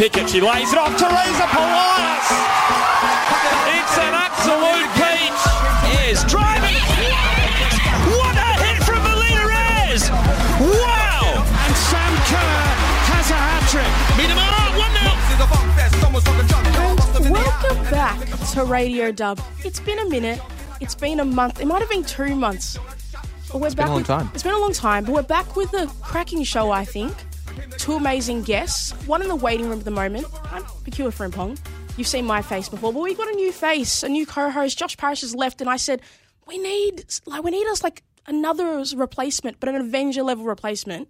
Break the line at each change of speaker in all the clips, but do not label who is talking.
Pickett. She lays it off. To Teresa Polias. It's an absolute peach. Is driving. What a hit from Melina Reyes. Wow.
And Sam Kerr has a hat trick.
Welcome back to Radio Dub. It's been a minute. It's been a month. It might have been two months. But we're back
been a long
with-
time.
It's been a long time, but we're back with a cracking show, I think. Two amazing guests. One in the waiting room at the moment. Um, I'm Pekua Frimpong. You've seen my face before, but we've got a new face, a new co-host. Josh Parrish has left, and I said, we need like we need us like another replacement, but an Avenger level replacement.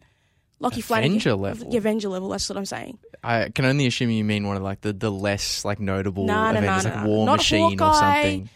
Lockie Flanagan.
Avenger level?
Yeah, Avenger level. That's what I'm saying.
I can only assume you mean one of like the, the less like notable
No, no, no,
Avengers,
no,
like
no.
War
Not
Machine or
Hawkeye.
something.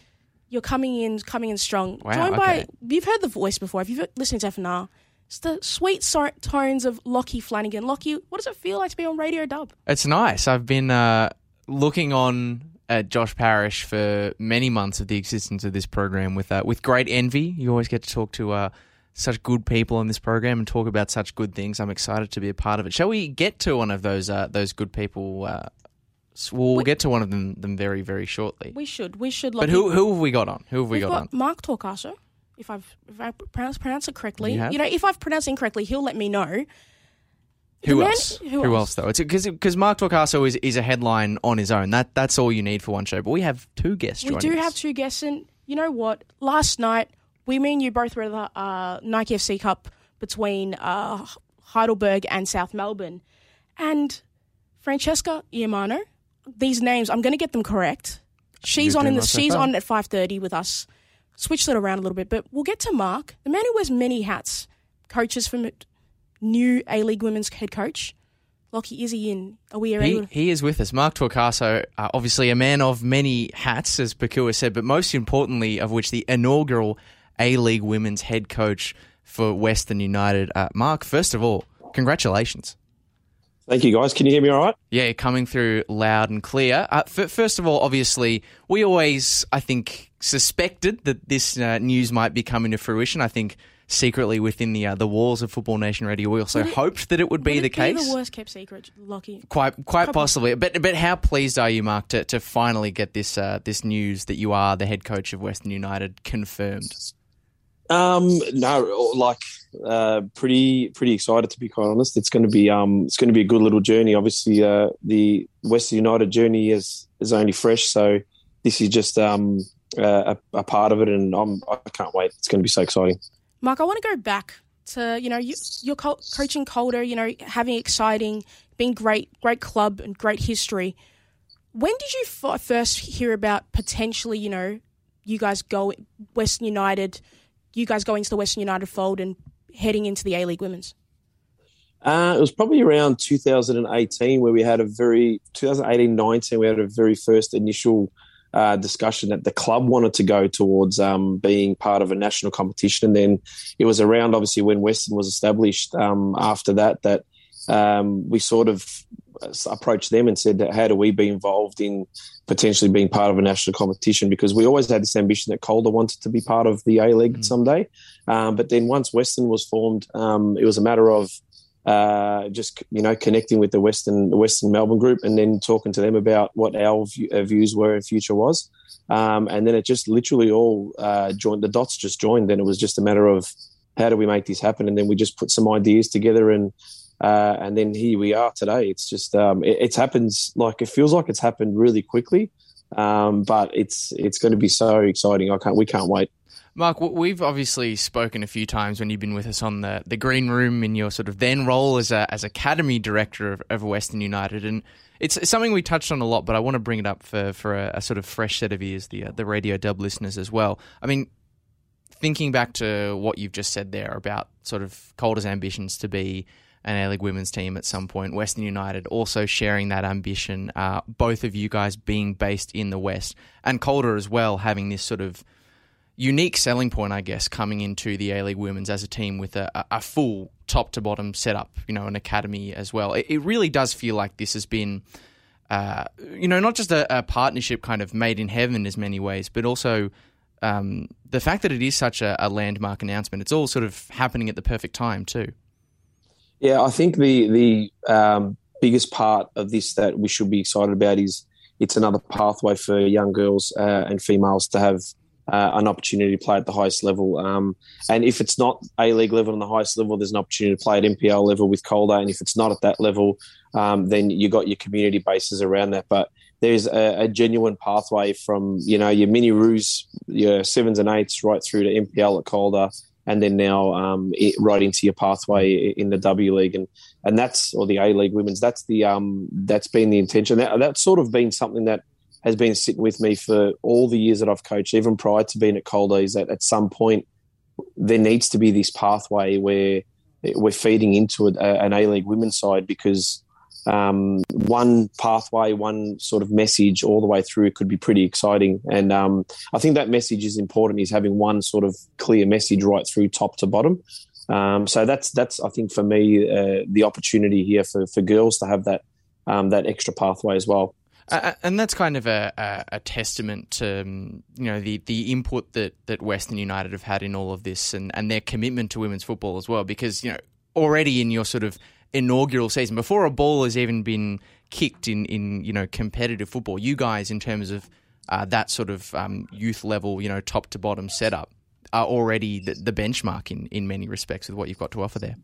You're coming in, coming in strong.
Wow,
Joined
okay.
by you've heard the voice before. If you've listened to FNR, it's the sweet tones of Lockie Flanagan. Lockie, what does it feel like to be on Radio Dub?
It's nice. I've been uh, looking on at Josh Parrish for many months of the existence of this program with uh, with great envy. You always get to talk to uh, such good people in this program and talk about such good things. I'm excited to be a part of it. Shall we get to one of those uh, those good people? Uh, we'll get to one of them them very very shortly.
We should, we should.
but who who have we got on? Who have we
We've
got,
got
on?
Mark Torcaso. If I've if I pronounce pronounce it correctly,
You have?
know, if I've pronounced it incorrectly, he'll let me know.
Who
man-
else?
who
Who,
else?
else? though? It's because because Mark Torcaso is, is a headline on his own. That that's all you need for one show. But we have two guests.
We do
us.
have two guests, and you know what? Last night, we, me and you both were at the uh, Nike FC Cup between uh, Heidelberg and South Melbourne. And Francesca Iermano, these names, I'm going to get them correct. She's
You're
on in the she's on at 5:30 with us. Switched it around a little bit, but we'll get to Mark, the man who wears many hats, coaches from new A League Women's head coach. Lockie, is he in? Are we
He,
able?
he is with us. Mark Torcaso, uh, obviously a man of many hats, as Pakua said, but most importantly, of which the inaugural A League women's head coach for Western United. Uh, Mark, first of all, congratulations.
Thank you, guys. Can you hear me all right?
Yeah, coming through loud and clear. Uh, f- first of all, obviously, we always, I think, suspected that this uh, news might be coming to fruition. I think secretly within the uh, the walls of Football Nation Radio, we also
it-
hoped that it would be
Would
the
it
case.
Be the worst kept secret, Lockie.
Quite, quite
Probably.
possibly. But, but how pleased are you, Mark, to, to finally get this uh, this news that you are the head coach of Western United confirmed?
Um, no, like uh, pretty pretty excited to be quite honest. It's going to be um, it's going to be a good little journey. Obviously, uh, the Western United journey is is only fresh, so this is just um, uh, a, a part of it, and I'm I can't wait. It's going to be so exciting.
Mark, I want to go back to you know you, you're co- coaching Calder, you know having exciting, being great, great club and great history. When did you f- first hear about potentially you know you guys go Western United, you guys going into the Western United fold and heading into the A League Women's?
Uh, it was probably around 2018 where we had a very 2018 19 we had a very first initial uh, discussion that the club wanted to go towards um, being part of a national competition, and then it was around obviously when Western was established. Um, after that, that um, we sort of approached them and said, "How do we be involved in potentially being part of a national competition?" Because we always had this ambition that Calder wanted to be part of the A League someday. Um, but then once Western was formed, um, it was a matter of uh, just you know connecting with the Western Western Melbourne group and then talking to them about what our, view, our views were in future was, um, and then it just literally all uh, joined. The dots just joined. Then it was just a matter of how do we make this happen, and then we just put some ideas together and. Uh, and then here we are today. It's just um, it, happens like it feels like it's happened really quickly, um, but it's it's going to be so exciting. I can't we can't wait.
Mark, we've obviously spoken a few times when you've been with us on the, the green room in your sort of then role as a, as academy director of, of Western United, and it's, it's something we touched on a lot. But I want to bring it up for for a, a sort of fresh set of ears, the uh, the radio dub listeners as well. I mean, thinking back to what you've just said there about sort of Calder's ambitions to be an A League women's team at some point, Western United also sharing that ambition, uh, both of you guys being based in the West, and Calder as well having this sort of unique selling point, I guess, coming into the A League Women's as a team with a, a full top to bottom setup, you know, an academy as well. It, it really does feel like this has been, uh, you know, not just a, a partnership kind of made in heaven in many ways, but also um, the fact that it is such a, a landmark announcement. It's all sort of happening at the perfect time too.
Yeah, I think the the um, biggest part of this that we should be excited about is it's another pathway for young girls uh, and females to have uh, an opportunity to play at the highest level. Um, and if it's not A League level and the highest level, there's an opportunity to play at NPL level with Calder. And if it's not at that level, um, then you got your community bases around that. But there's a, a, genuine pathway from you know your mini roos, your sevens and eights, right through to NPL at Calder, and then now um, it, right into your pathway in the W League, and and that's or the A League women's. That's the um, that's been the intention. That, that's sort of been something that has been sitting with me for all the years that I've coached, even prior to being at Calder. Is that at some point there needs to be this pathway where we're feeding into an A League women's side because um, one pathway, one sort of message all the way through could be pretty exciting. And um, I think that message is important. Is having one sort of clear message right through top to bottom. Um, so that's that's I think for me uh, the opportunity here for, for girls to have that um, that extra pathway as well.
Uh, and that's kind of a, a, a testament to um, you know the, the input that, that Western United have had in all of this and, and their commitment to women's football as well. Because you know already in your sort of inaugural season, before a ball has even been kicked in, in you know competitive football, you guys in terms of uh, that sort of um, youth level, you know, top to bottom setup, are already the, the benchmark in, in many respects with what you've got to offer there.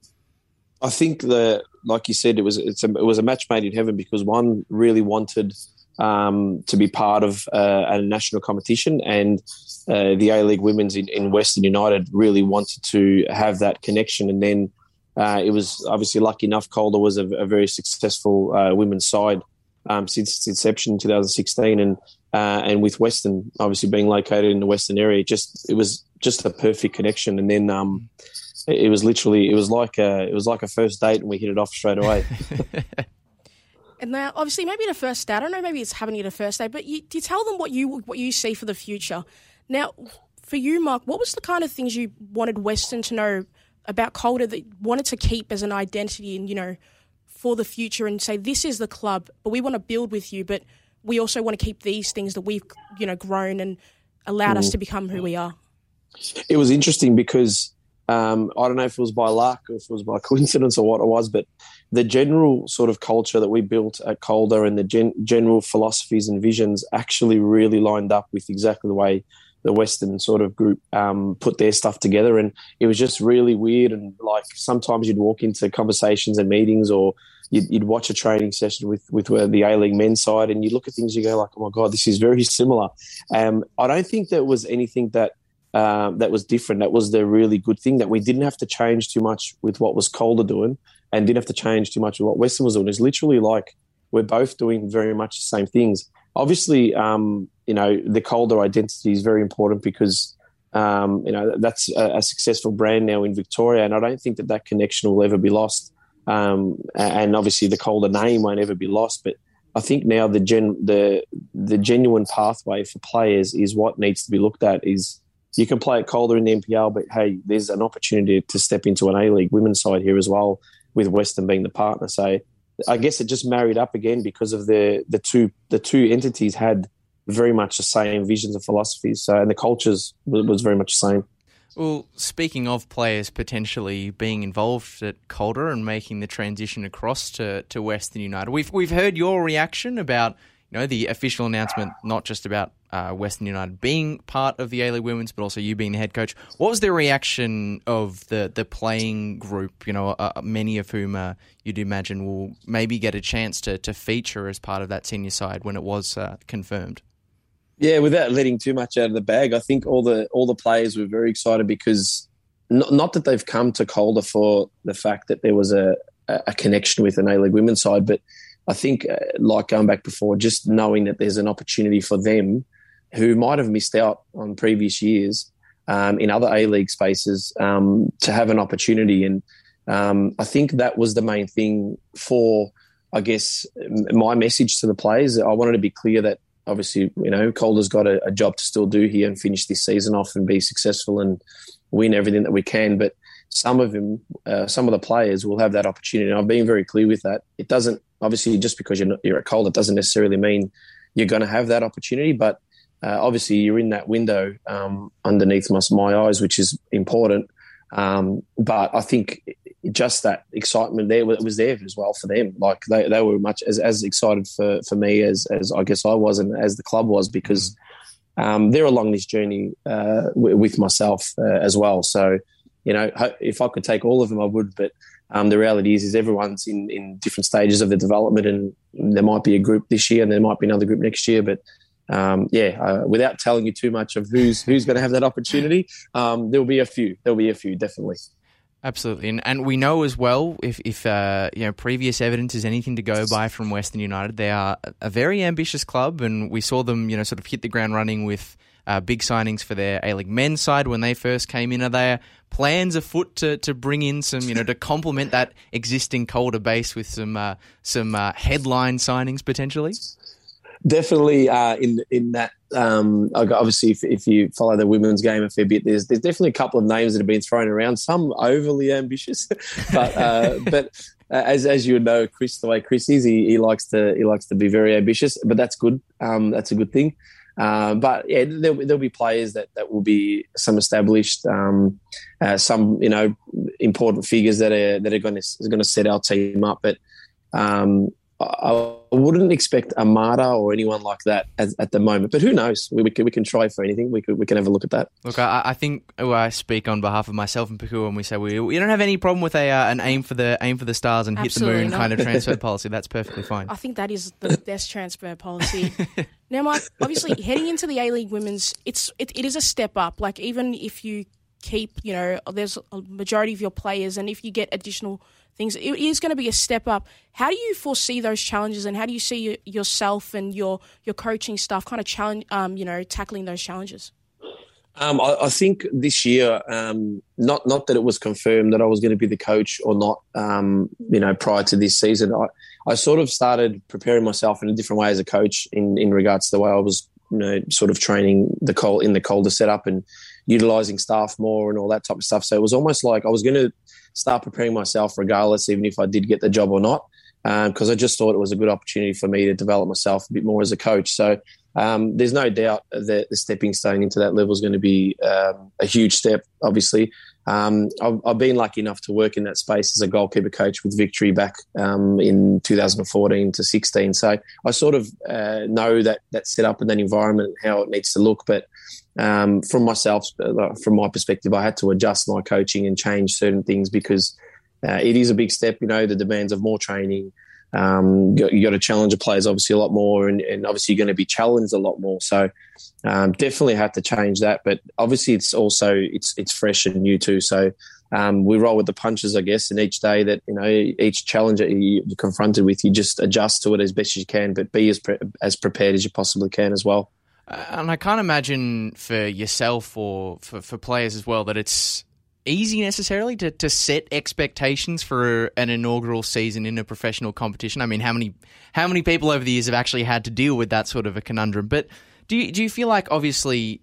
I think that, like you said, it was a, it was a match made in heaven because one really wanted um, to be part of uh, a national competition, and uh, the A League Women's in, in, Western United really wanted to have that connection. And then uh, it was obviously lucky enough. Calder was a, a very successful uh, women's side um, since its inception in 2016, and uh, and with Western obviously being located in the Western area, just it was just a perfect connection. And then um, it, it was literally it was like a it was like a first date, and we hit it off straight away.
And now, obviously, maybe the first day. I don't know. Maybe it's happening at a first day, but you, you tell them what you what you see for the future. Now, for you, Mark, what was the kind of things you wanted Western to know about Calder that wanted to keep as an identity and, you know, for the future and say, this is the club, but we want to build with you, but we also want to keep these things that we've, you know, grown and allowed mm. us to become who we are?
It was interesting because um, I don't know if it was by luck or if it was by coincidence or what it was, but the general sort of culture that we built at Calder and the gen- general philosophies and visions actually really lined up with exactly the way the Western sort of group um, put their stuff together, and it was just really weird. And like sometimes you'd walk into conversations and meetings, or you'd, you'd watch a training session with with the A League men's side, and you look at things, you go like, "Oh my god, this is very similar." Um, I don't think there was anything that um, that was different. That was the really good thing that we didn't have to change too much with what was Calder doing, and didn't have to change too much with what Western was doing. It's literally like we're both doing very much the same things. Obviously, um, you know, the Calder identity is very important because, um, you know, that's a, a, successful brand now in Victoria. And I don't think that that connection will ever be lost. Um, and obviously the Calder name won't ever be lost. But I think now the gen, the, the genuine pathway for players is what needs to be looked at is you can play at Calder in the NPL, but hey, there's an opportunity to step into an A-League women's side here as well with Western being the partner. So I guess it just married up again because of the the two the two entities had very much the same visions and philosophies. So, and the cultures was very much the same.
Well, speaking of players potentially being involved at Calder and making the transition across to, to Western United, we've we've heard your reaction about you know the official announcement, not just about uh, Western United being part of the A League Women's, but also you being the head coach. What was the reaction of the the playing group? You know, uh, many of whom uh, you'd imagine will maybe get a chance to to feature as part of that senior side when it was uh, confirmed.
Yeah, without letting too much out of the bag, I think all the all the players were very excited because not, not that they've come to Calder for the fact that there was a, a connection with an A League women's side, but I think, uh, like going back before, just knowing that there's an opportunity for them who might have missed out on previous years um, in other A League spaces um, to have an opportunity. And um, I think that was the main thing for, I guess, my message to the players. I wanted to be clear that obviously, you know, Calder's got a, a, job to still do here and finish this season off and be successful and win everything that we can. But some of them, uh, some of the players will have that opportunity. And I've been very clear with that. It doesn't, obviously, just because you're, not, you're at Calder doesn't necessarily mean you're going to have that opportunity. But uh, obviously, you're in that window um, underneath my, my, eyes, which is important. Um, but I think just that excitement there was there as well for them. Like they, they were much as, as excited for, for me as, as I guess I was and as the club was because um, they're along this journey uh, w- with myself uh, as well. So, you know, if I could take all of them, I would. But um, the reality is, is everyone's in, in different stages of their development, and there might be a group this year, and there might be another group next year. But um, yeah, uh, without telling you too much of who's who's going to have that opportunity, um, there'll be a few. There'll be a few, definitely.
Absolutely, and and we know as well if if uh, you know previous evidence is anything to go by from Western United, they are a very ambitious club, and we saw them you know sort of hit the ground running with uh, big signings for their A League men's side when they first came in. Are there plans afoot to, to bring in some you know to complement that existing Calder base with some uh, some uh, headline signings potentially?
Definitely uh, in in that. Um, obviously, if, if, you follow the women's game a fair bit, there's there's definitely a couple of names that have been thrown around. Some overly ambitious, but uh, but uh, as as you know, Chris, the way Chris is, he, he likes to he likes to be very ambitious, but that's good. Um, that's a good thing. Uh, but yeah, there'll, there'll, be players that, that will be some established, um, uh, some you know important figures that are that are going to going to set our team up. But um, I wouldn't expect Amada or anyone like that as, at the moment, but who knows? We, we, can, we can try for anything. We, could, we can have a look at that.
Look, I, I think well, I speak on behalf of myself and Paku when we say we, we don't have any problem with a uh, an aim for the aim for the stars and Absolutely hit the moon not. kind of transfer policy. That's perfectly fine.
I think that is the best transfer policy. now, Mike, obviously heading into the A League Women's, it's it, it is a step up. Like even if you keep, you know, there's a majority of your players, and if you get additional things. It is going to be a step up. How do you foresee those challenges, and how do you see yourself and your your coaching staff kind of challenge, um, you know, tackling those challenges?
Um, I, I, think this year, um, not not that it was confirmed that I was going to be the coach or not. Um, you know, prior to this season, I, I sort of started preparing myself in a different way as a coach in in regards to the way I was, you know, sort of training the col in the Calder setup and utilizing staff more and all that type of stuff. So it was almost like I was going to start preparing myself regardless, even if I did get the job or not, because um, I just thought it was a good opportunity for me to develop myself a bit more as a coach. So um, there's no doubt that the stepping stone into that level is going to be um, a huge step, obviously. Um, I've, I've, been lucky enough to work in that space as a goalkeeper coach with Victory back um, in 2014 to 16. So I sort of uh, know that that setup and that environment, how it needs to look. But um, from myself, uh, from my perspective, I had to adjust my coaching and change certain things because uh, it is a big step. You know, the demands of more training. Um, you got to challenge the players obviously a lot more, and, and obviously you're going to be challenged a lot more. So um, definitely had to change that. But obviously it's also it's it's fresh and new too. So um, we roll with the punches, I guess. And each day that you know, each challenge that you're confronted with, you just adjust to it as best as you can, but be as pre- as prepared as you possibly can as well.
And I can't imagine for yourself or for, for players as well that it's easy necessarily to, to set expectations for an inaugural season in a professional competition. I mean, how many how many people over the years have actually had to deal with that sort of a conundrum? But do you, do you feel like obviously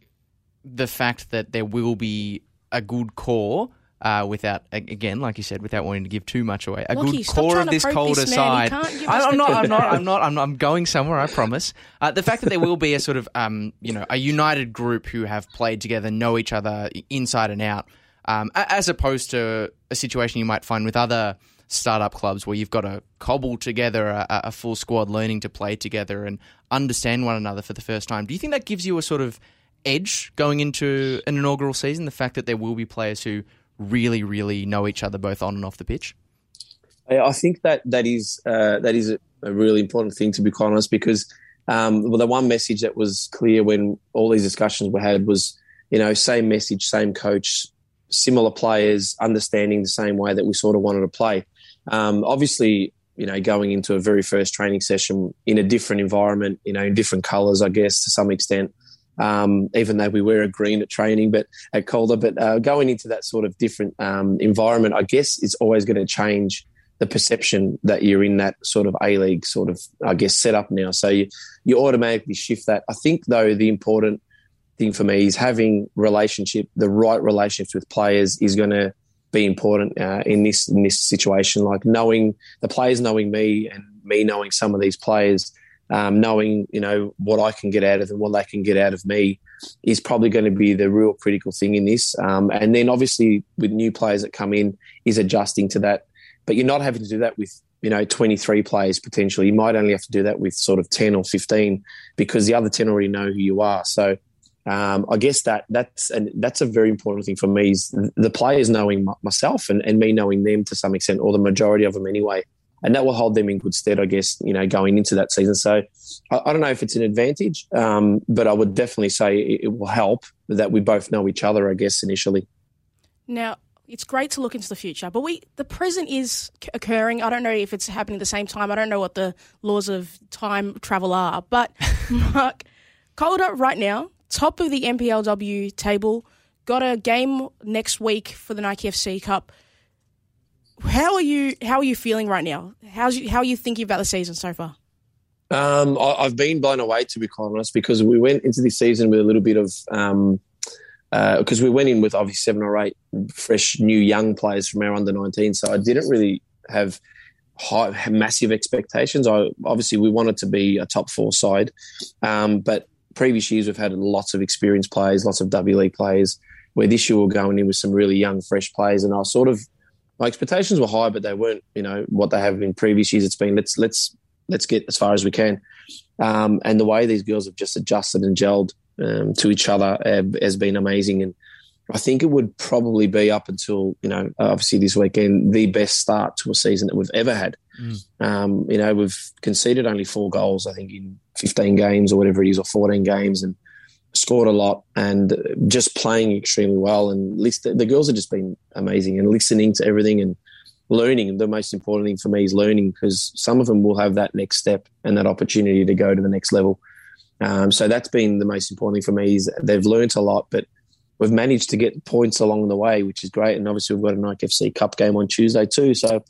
the fact that there will be a good core uh, without again, like you said, without wanting to give too much away. A good core of this Calder side.
I'm
not. I'm not. I'm not. I'm, I'm going somewhere. I promise. Uh, the fact that there will be a sort of, um, you know, a united group who have played together, know each other inside and out, um, as opposed to a situation you might find with other startup clubs where you've got to cobble together a, a full squad, learning to play together and understand one another for the first time. Do you think that gives you a sort of edge going into an inaugural season? The fact that there will be players who really, really know each other both on and off the pitch?
I think that that is uh, that is a, really important thing to be quite honest, because um, well, the one message that was clear when all these discussions were had was, you know, same message, same coach, similar players, understanding the same way that we sort of wanted to play. Um, obviously, you know, going into a very first training session in a different environment, you know, in different colours, I guess to some extent um, even though we were a green at training, but at Calder. But uh, going into that sort of different um, environment, I guess it's always going to change the perception that you're in that sort of A League sort of, I guess, setup now. So you, you automatically shift that. I think, though, the important thing for me is having relationship, the right relationships with players is going to be important uh, in this in this situation. Like knowing the players knowing me and me knowing some of these players um, knowing you know what I can get out of them, what they can get out of me, is probably going to be the real critical thing in this. Um, and then obviously with new players that come in, is adjusting to that. But you're not having to do that with you know 23 players potentially. You might only have to do that with sort of 10 or 15 because the other 10 already know who you are. So. Um, I guess that that's and that's a very important thing for me is the players knowing myself and, and me knowing them to some extent, or the majority of them anyway and that will hold them in good stead, I guess, you know, going into that season. So I, I don't know if it's an advantage, um, but I would definitely say it, it, will help that we both know each other, I guess, initially.
Now, it's great to look into the future, but we the present is occurring. I don't know if it's happening at the same time. I don't know what the laws of time travel are, but Mark Calder right now, top of the NPLW table, got a game next week for the Nike FC Cup how are you? How are you feeling right now? How's you, how are you thinking about the season so far?
Um, I, have been blown away to be quite honest because we went into this season with a little bit of um, because uh, we went in with obviously seven or eight fresh new young players from our under 19 so i didn't really have high, massive expectations i obviously we wanted to be a top four side um, but previous years we've had lots of experienced players lots of w league players where this year we're going in with some really young fresh players and i sort of my expectations were high, but they weren't, you know, what they have in previous years. It's been let's let's let's get as far as we can. Um, and the way these girls have just adjusted and gelled um, to each other has been amazing. And I think it would probably be up until you know, obviously this weekend, the best start to a season that we've ever had. Mm. Um, you know, we've conceded only four goals, I think, in 15 games or whatever it is, or 14 games, and scored a lot and just playing extremely well. And the girls have just been amazing and listening to everything and learning. The most important thing for me is learning because some of them will have that next step and that opportunity to go to the next level. Um, so that's been the most important thing for me is they've learned a lot, but we've managed to get points along the way, which is great. And obviously we've got a Nike FC Cup game on Tuesday too. So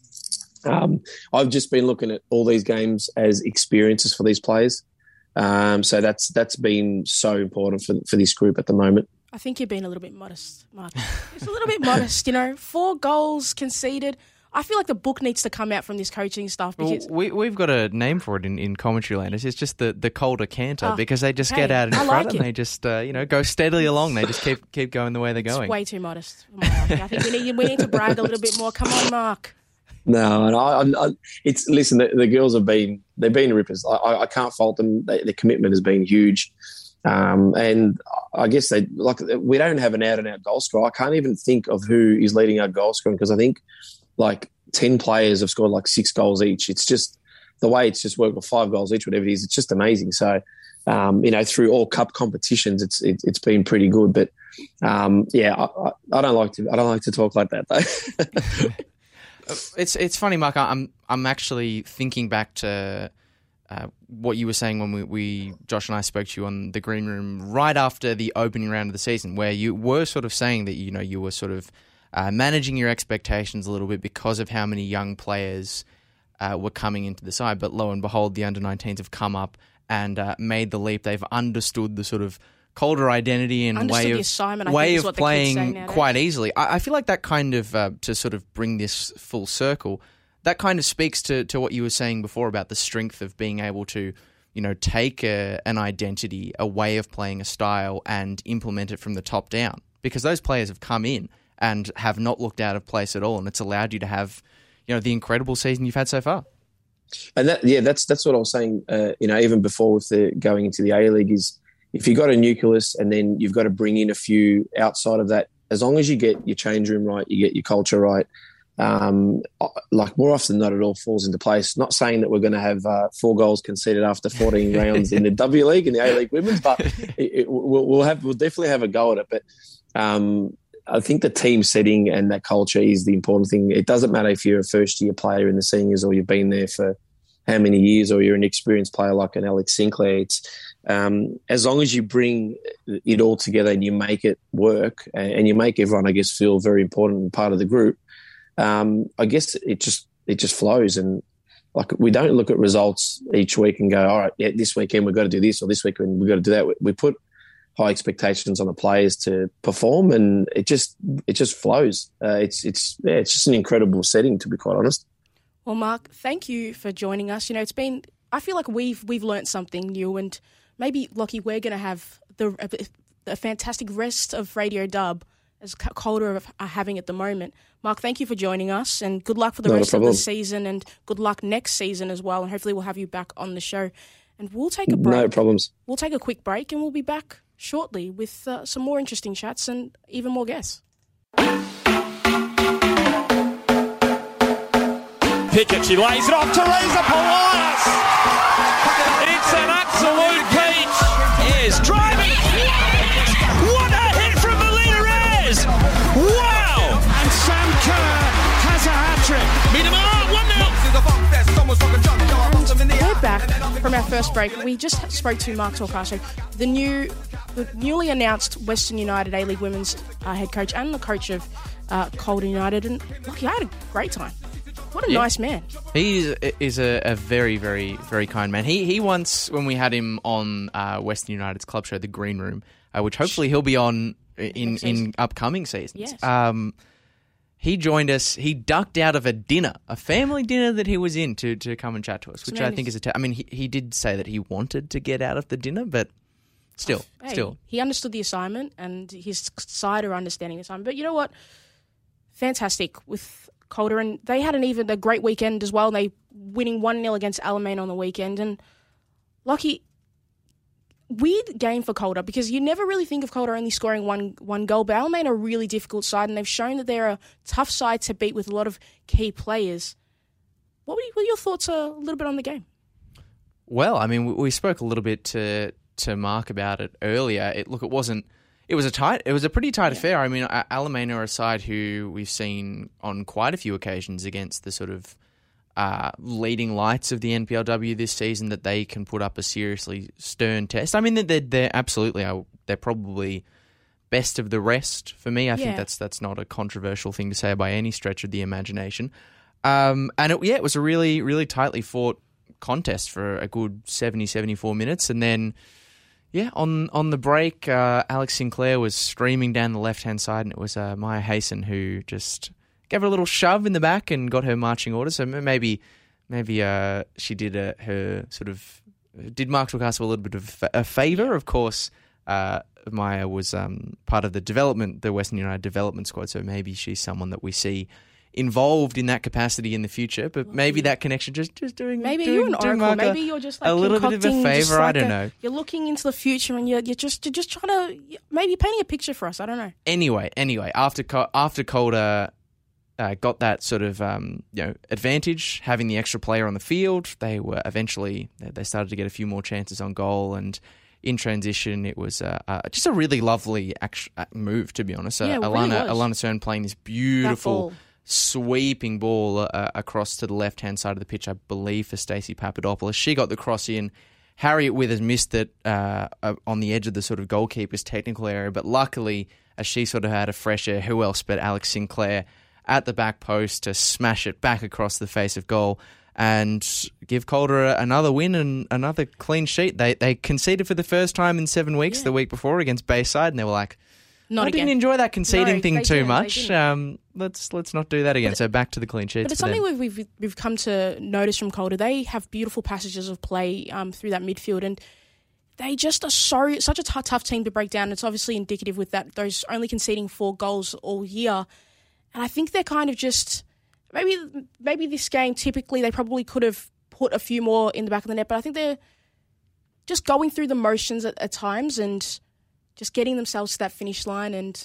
um, I've just been looking at all these games as experiences for these players. Um, so that's that's been so important for for this group at the moment.
I think you're being a little bit modest, Mark. It's a little bit modest, you know. Four goals conceded. I feel like the book needs to come out from this coaching stuff because
well, we we've got a name for it in, in commentary land. It's just the, the Calder canter uh, because they just hey, get out in I front like and they just uh, you know go steadily along. They just keep keep going the way they're going.
It's way too modest. I think we need we need to brag a little bit more. Come on, Mark.
No, and I, I, it's listen. The, the, girls have been they've been rippers. I, I can't fault them. They, their commitment has been huge, um, and I guess they like we don't have an out and out goal scorer. I can't even think of who is leading our goal scoring because I think like ten players have scored like six goals each. It's just the way it's just worked, with five goals each, whatever it is. It's just amazing. So. Um, you know, through all cup competitions, it's it, has been pretty good. But um, yeah, I, I, don't like to I don't like to talk like that though.
it's it's funny, Mark. I'm I'm actually thinking back to uh, what you were saying when we, we, Josh and I spoke to you on the green room right after the opening round of the season, where you were sort of saying that you know you were sort of uh, managing your expectations a little bit because of how many young players uh, were coming into the side. But lo and behold, the under 19s have come up and uh, made the leap. They've understood the sort of Calder identity and way
of assignment,
way of playing quite easily. I, I, feel like that kind of uh, to sort of bring this full circle. That kind of speaks to to what you were saying before about the strength of being able to, you know, take a, an identity, a way of playing a style, and implement it from the top down. Because those players have come in and have not looked out of place at all, and it's allowed you to have, you know, the incredible season you've had so far.
And that, yeah, that's that's what I was saying. Uh, you know, even before with the going into the A League is if you've got a nucleus and then you've got to bring in a few outside of that, as long as you get your change room right, you get your culture right, um, like more often than not, it all falls into place. Not saying that we're going to have uh, four goals conceded after 14 rounds in the W League and the A League Women's, but it, it, we'll, we'll, have we'll definitely have a go at it. But um, I think the team setting and that culture is the important thing. It doesn't matter if you're a first year player in the seniors or you've been there for how many years or you're an experienced player like an Alex Sinclair. It's um, as long as you bring it all together and you make it work and you make everyone, I guess, feel very important and part of the group. Um, I guess it just it just flows and like we don't look at results each week and go, all right, yeah, this weekend we've got to do this or this weekend we've got to do that. We put high expectations on the players to perform, and it just it just flows. Uh, it's it's yeah, it's just an incredible setting to be quite honest.
Well, Mark, thank you for joining us. You know, it's been I feel like we've we've learnt something new, and maybe Lockie, we're going to have the a, a fantastic rest of Radio Dub as Calder are having at the moment. Mark, thank you for joining us, and good luck for the
Not
rest of the season, and good luck next season as well. And hopefully, we'll have you back on the show. And we'll take a break.
No problems.
We'll take a quick break, and we'll be back shortly with uh, some more interesting chats and even more guests.
Pickett, she lays it off. Teresa Polias. From
our first break. We just spoke to Mark Torcaso, the new, the newly announced Western United A League Women's uh, head coach and the coach of uh, United. And look, I had a great time. What a
Yeah.
nice man.
He is a, a very, very, very kind man. He he once when we had him on uh, Western United's club show, The Green Room, uh, which hopefully he'll be on in in upcoming seasons.
Yes.
Um, he joined us. He ducked out of a dinner, a family dinner that he was in to, to come and chat to us, which I think is a. T- I mean, he, he did say that he wanted to get out of the dinner, but still,
Hey,
still,
he understood the assignment and his side are understanding the assignment. But you know what? Fantastic with Calder, and they had an even a great weekend as well. They winning one 0 against Alamein on the weekend, and lucky. Weird game for Calder because you never really think of Calder only scoring one one goal, but Alamein are a really difficult side, and they've shown that they're a tough side to beat with a lot of key players. What were, you, what are your thoughts a little bit on the game?
Well, I mean, we, we spoke a little bit to to Mark about it earlier. It, look, it wasn't. It was a tight. It was a pretty tight affair. I mean, Alamein are a side who we've seen on quite a few occasions against the sort of uh, leading lights of the NPLW this season that they can put up a seriously stern test. I mean, they're they're absolutely uh, they're probably best of the rest for me. I think that's that's not a controversial thing to say by any stretch of the imagination. Um, and it, yeah, it was a really really tightly fought contest for a good 70 74 minutes and then yeah on on the break uh, Alex Sinclair was streaming down the left hand side and it was uh, Maya Hasten who just gave her a little shove in the back and got her marching orders so maybe maybe uh, she did a, her sort of did Mark Torcaso a little bit of a favor of course uh, Maya was um, part of the development the Western United development squad so maybe she's someone that we see involved in that capacity in the future, but maybe that connection just just doing
Maybe
doing,
you're an oracle. Maybe you're just like
a little bit of a
concocting just.
I
like
don't
a-
know.
You're looking into the future and you're, you're just you're just trying to maybe painting a picture for us. I don't know.
Anyway, anyway, after after Calder uh, got that sort of um, you know advantage, having the extra player on the field, they were eventually they- started to get a few more chances on goal and. In transition, it was uh, uh, just a really lovely act- uh, move, to be honest. Uh,
Yeah, it really
Alana. Alana Cern playing this beautiful sweeping ball uh, across to the left hand side of the pitch, I believe, for Stacey Papadopoulos. She got the cross in. Harriet Withers missed it on the edge of the sort of goalkeeper's technical area, but luckily, as she sort of had a fresh air, who else but Alex Sinclair at the back post to smash it back across the face of goal and give Calder another win and another clean sheet. They they conceded for the first time in seven weeks the week before against Bayside, and they were like,
Not
I
again.
didn't enjoy that conceding
No,
thing too much. Um, let's let's not do that again. so back to the clean sheets.
But it's
them.
something we've, we've we've come to notice from Calder. They have beautiful passages of play um, through that midfield, and they just are so such a t- tough team to break down. It's obviously indicative with that those only conceding four goals all year, and I think they're kind of just maybe maybe this game typically they probably could have put a few more in the back of the net, but I think they're just going through the motions at, at times and just getting themselves to that finish line and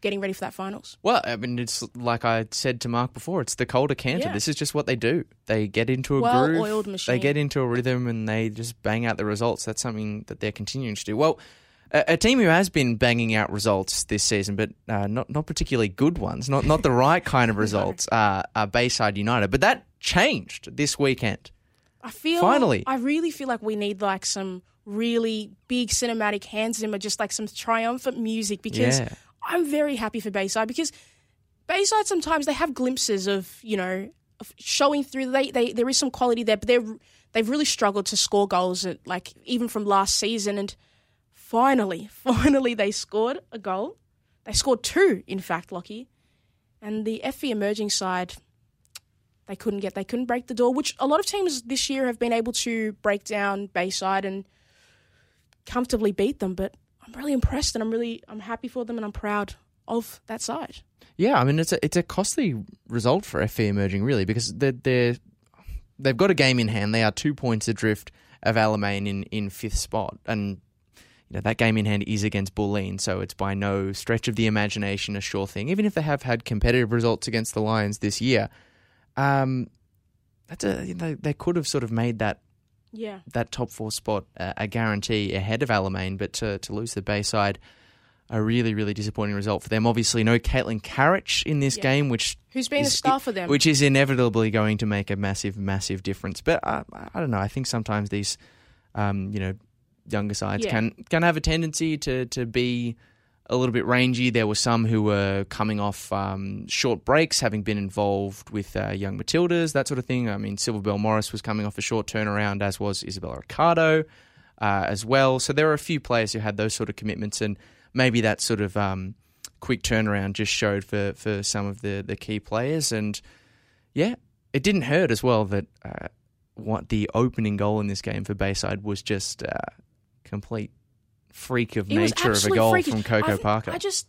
getting ready for that finals.
Well, I mean, it's like I said to Mark before. It's the Calder canter.
Yeah.
This is just what they do. They get into a
Well-oiled
groove.
machine.
They get into a rhythm and they just bang out the results. That's something that they're continuing to do. Well, a, a team who has been banging out results this season, but uh, not not particularly good ones, not not the right kind of results, uh, are Bayside United. But that changed this weekend.
I feel
Finally.
I really feel like we need like some really big cinematic hands Hans Zimmer, just like some triumphant music because
Yeah.
I'm very happy for Bayside because Bayside sometimes they have glimpses of you know of showing through. They, they there is some quality there, but they're they've really struggled to score goals at, like even from last season and finally finally they scored a goal. They scored two, in fact, Lockie, and the FV emerging side. they couldn't get, they couldn't break the door, which a lot of teams this year have been able to break down Bayside and comfortably beat them. But I'm really impressed and I'm really I'm happy for them and I'm proud of that side.
Yeah, I mean it's a it's a costly result for FV emerging really because they're, they're they've got a game in hand. They are two points adrift of Alamein in in fifth spot, and you know that game in hand is against Bulleen, so it's by no stretch of the imagination a sure thing. Even if they have had competitive results against the Lions this year, um, that's a you know, they could have sort of made that
Yeah.
that top four spot uh, a guarantee ahead of Alamein, but to, to lose the Bayside, a really, really disappointing result for them. Obviously, no Caitlin Carriage in this
Yeah.
game, which
Who's been a
is-
star for them?
which is inevitably going to make a massive, massive difference. But I, I don't know. I think sometimes these, um, you know, younger sides
Yeah.
can can have a tendency to to be a little bit rangy. There were some who were coming off um, short breaks, having been involved with uh, young Matildas, that sort of thing. I mean, Silver Bell Morris was coming off a short turnaround, as was Isabella Ricardo uh, as well. So there were a few players who had those sort of commitments, and maybe that sort of um, quick turnaround just showed for, for some of the, the key players. And yeah, it didn't hurt as well that uh, what the opening goal in this game for Bayside was just uh, complete freak of
It
nature of a goal from Coco
I,
Parker.
I just,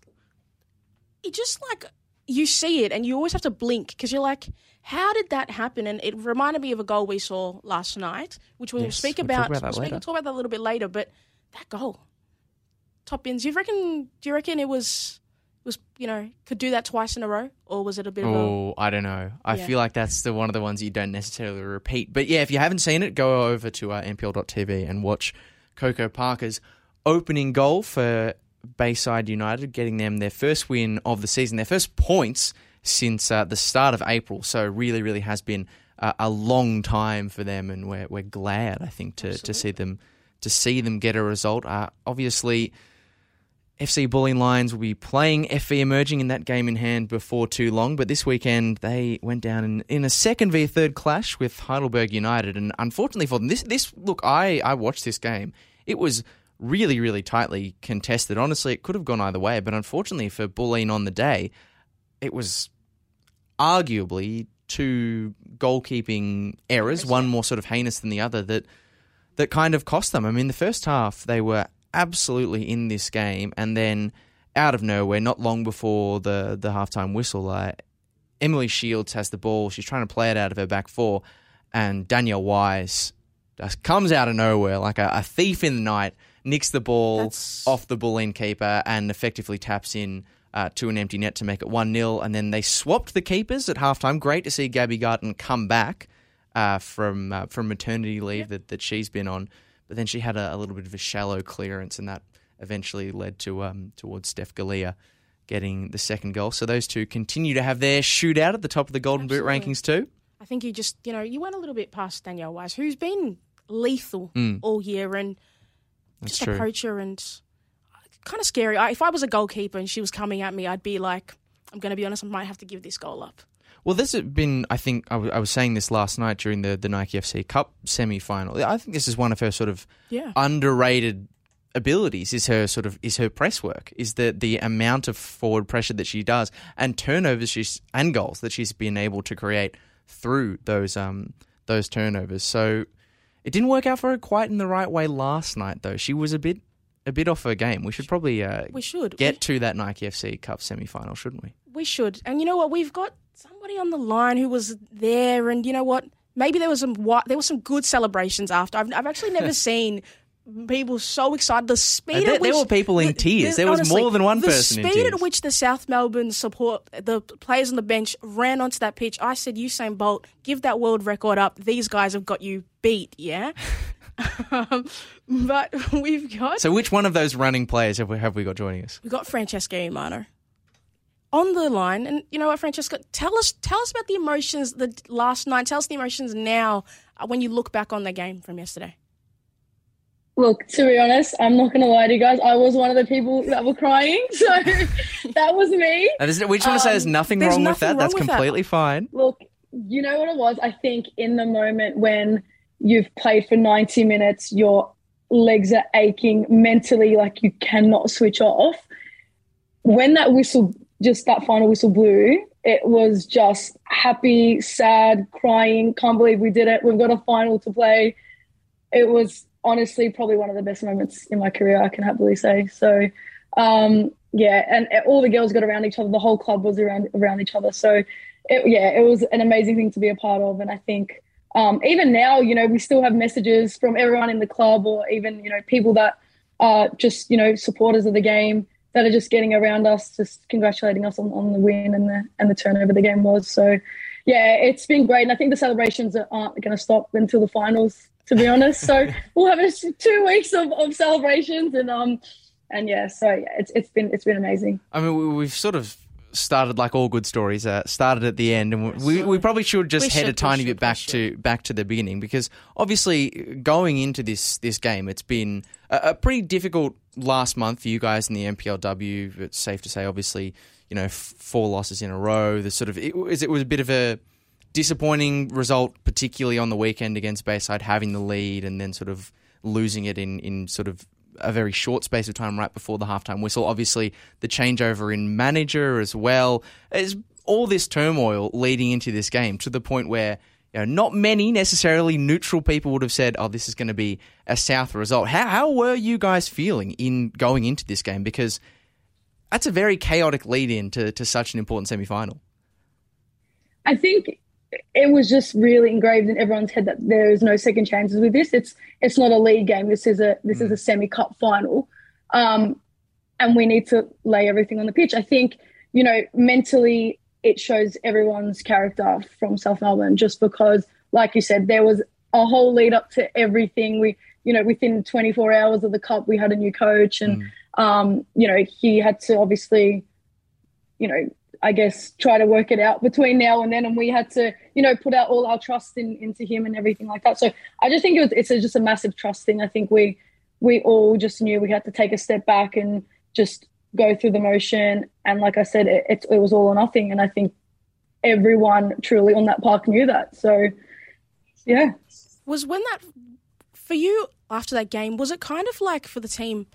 it just like you see it and you always have to blink because you're like, how did that happen? And it reminded me of a goal we saw last night, which we'll
Yes,
speak
we'll
about.
about
we'll speak- talk about that a little bit later. But that goal, top bins. You reckon? Do you reckon it was? Was you know could do that twice in a row, or was it a bit of a
Oh, I don't know. I
Yeah.
feel like that's the one of the ones you don't necessarily repeat. But yeah, if you haven't seen it, go over to uh, NPL.tv and watch Coco Parker's opening goal for Bayside United, getting them their first win of the season, their first points since uh, the start of April. So really, really has been uh, a long time for them, and we're we're glad I think to to see them to see them get a result. Uh, obviously. FC Bulleen Lions will be playing FV Emerging in that game in hand before too long, but this weekend they went down in, in a second v third clash with Heidelberg United, and unfortunately for them, this this look I I watched this game. It was really really tightly contested. Honestly, it could have gone either way, but unfortunately for Bulleen on the day, it was arguably two goalkeeping errors, one more sort of heinous than the other that that kind of cost them. I mean, the first half they were absolutely in this game, and then out of nowhere, not long before the the halftime whistle, uh, Emily Shields has the ball. She's trying to play it out of her back four, and Danielle Wise just comes out of nowhere like a, a thief in the night, nicks the ball
That's-
off the Bulleen keeper, and effectively taps in. Uh, to an empty net to make it 1 0. And then they swapped the keepers at halftime. Great to see Gabby Garton come back uh, from uh, from maternity leave that, that she's been on. But then she had a, a little bit of a shallow clearance, and that eventually led to um, towards Steph Galea getting the second goal. So those two continue to have their shootout at the top of the Golden Boot rankings too.
I think you just, you know, you went a little bit past Danielle Wise, who's been lethal hmm. all year and
That's
just
true.
approach her and uh, kind of scary. I, if I was a goalkeeper and she was coming at me, I'd be like, I'm going to be honest, I might have to give this goal up.
Well, this has been, I think, I w- I was saying this last night during the, the Nike FC Cup semi final. I think this is one of her sort of
Yeah.
underrated abilities is her sort of is her press work is the the amount of forward pressure that she does and turnovers she's and goals that she's been able to create through those um those turnovers so it didn't work out for her quite in the right way last night though she was a bit a bit off her game we should probably uh,
We should.
get
We,
to that Nike FC Cup semi final shouldn't we
we should. And you know what? We've got somebody on the line who was there, and you know what? Maybe there was some there was some good celebrations after. I've, I've actually never seen people so excited. The speed
there-
at which
there were people in
the-
tears. There was
honestly,
more than one
the
person in
speed at which the South Melbourne support the players on the bench ran onto that pitch. I said, Usain Bolt, give that world record up. These guys have got you beat. Yeah. um, but we've got
so which one of those running players have we, have we got joining us
We've got Francesca Iermano on the line, and you know what, Francesca, tell us tell us about the emotions the last night. Tell us the emotions now uh, when you look back on the game from yesterday.
Look, to be honest, I'm not going to lie to you guys. I was one of the people that were crying. So that was me.
Now, there's- we just want to say there's
Um,
nothing
there's
wrong with
nothing
that
wrong
that's
with that.
completely fine
Look, you know what it was? I think in the moment when you've played for 90 minutes, your legs are aching mentally, like you cannot switch off. When that whistle, just that final whistle blew, it was just happy, sad, crying. Can't believe we did it. We've got a final to play. It was honestly probably one of the best moments in my career. I can happily say. So, um, yeah, and all the girls got around each other. The whole club was around around each other. So, it, yeah, it was an amazing thing to be a part of. And I think um, even now, you know, we still have messages from everyone in the club, or even you know people that are just you know supporters of the game that are just getting around us, just congratulating us on, on the win and the and the turnover the game was. So, yeah, it's been great, and I think the celebrations aren't going to stop until the finals. To be honest, so we'll have two weeks of, of celebrations, and um, and yeah, so yeah, it's it's been it's been amazing.
I mean, we've sort of started like all good stories. Uh, started at the end, and we, we probably should just we head should, a tiny should, bit back to back to the beginning because obviously going into this this game, it's been a, a, pretty difficult last month for you guys in the NPLW It's safe to say, obviously, you know, f- four losses in a row. The sort of it was it was a bit of a disappointing result, particularly on the weekend against Bayside, having the lead and then sort of losing it in in sort of a very short space of time right before the halftime whistle. Obviously, the changeover in manager as well. There's all this turmoil leading into this game to the point where you know, not many necessarily neutral people would have said, "Oh, this is going to be a South result." How how were you guys feeling in going into this game? Because that's a very chaotic lead in to, to such an important semi final.
I think it was just really engraved in everyone's head that there is no second chances with this. It's it's not a league game. This is a this mm. is a semi cup final, um, and we need to lay everything on the pitch. I think you know mentally it shows everyone's character from South Melbourne just because, like you said, there was a whole lead up to everything. We you know within 24 hours of the cup we had a new coach and mm. um, you know he had to obviously you know I guess, try to work it out between now and then. And we had to, you know, put out all our trust in, into him and everything like that. So I just think it was, it's a, just a massive trust thing. I think we, we all just knew we had to take a step back and just go through the motion. And like I said, it, it, it was all or nothing. And I think everyone truly on that park knew that. So, yeah.
Was when that, for you after that game, was it kind of like for the team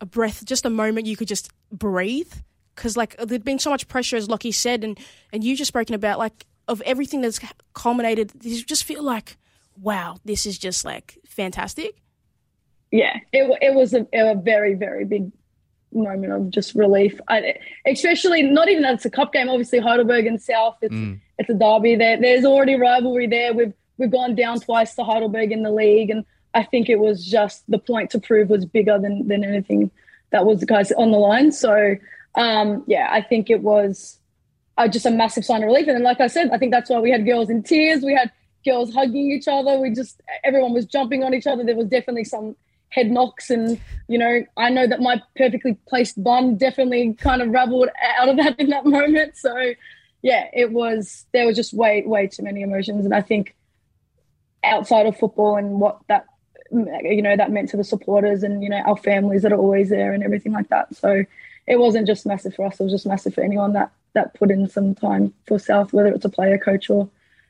a breath, just a moment you could just breathe? Because like there'd been so much pressure, as Lockie said, and and you just spoken about like of everything that's culminated. You just feel like, wow, this is just like fantastic.
Yeah, it it was a, a very very big moment of just relief. I, especially not even that it's a cup game. Obviously, Heidelberg and South. It's mm. it's a derby. There, there's already rivalry there. We've we've gone down twice to Heidelberg in the league, and I think it was just the point to prove was bigger than than anything that was the guys on the line. So um, yeah, I think it was uh, just a massive sign of relief. And then, like I said, I think that's why we had girls in tears. We had girls hugging each other. We just everyone was jumping on each other. There was definitely some head knocks, and you know, I know that my perfectly placed bun definitely kind of raveled out of that in that moment. So, yeah, it was there was just way way too many emotions, and I think outside of football and what that you know that meant to the supporters and you know our families that are always there and everything like that. So it wasn't just massive for us. It was just massive for anyone that that put in some time for South, whether it's a player, coach, or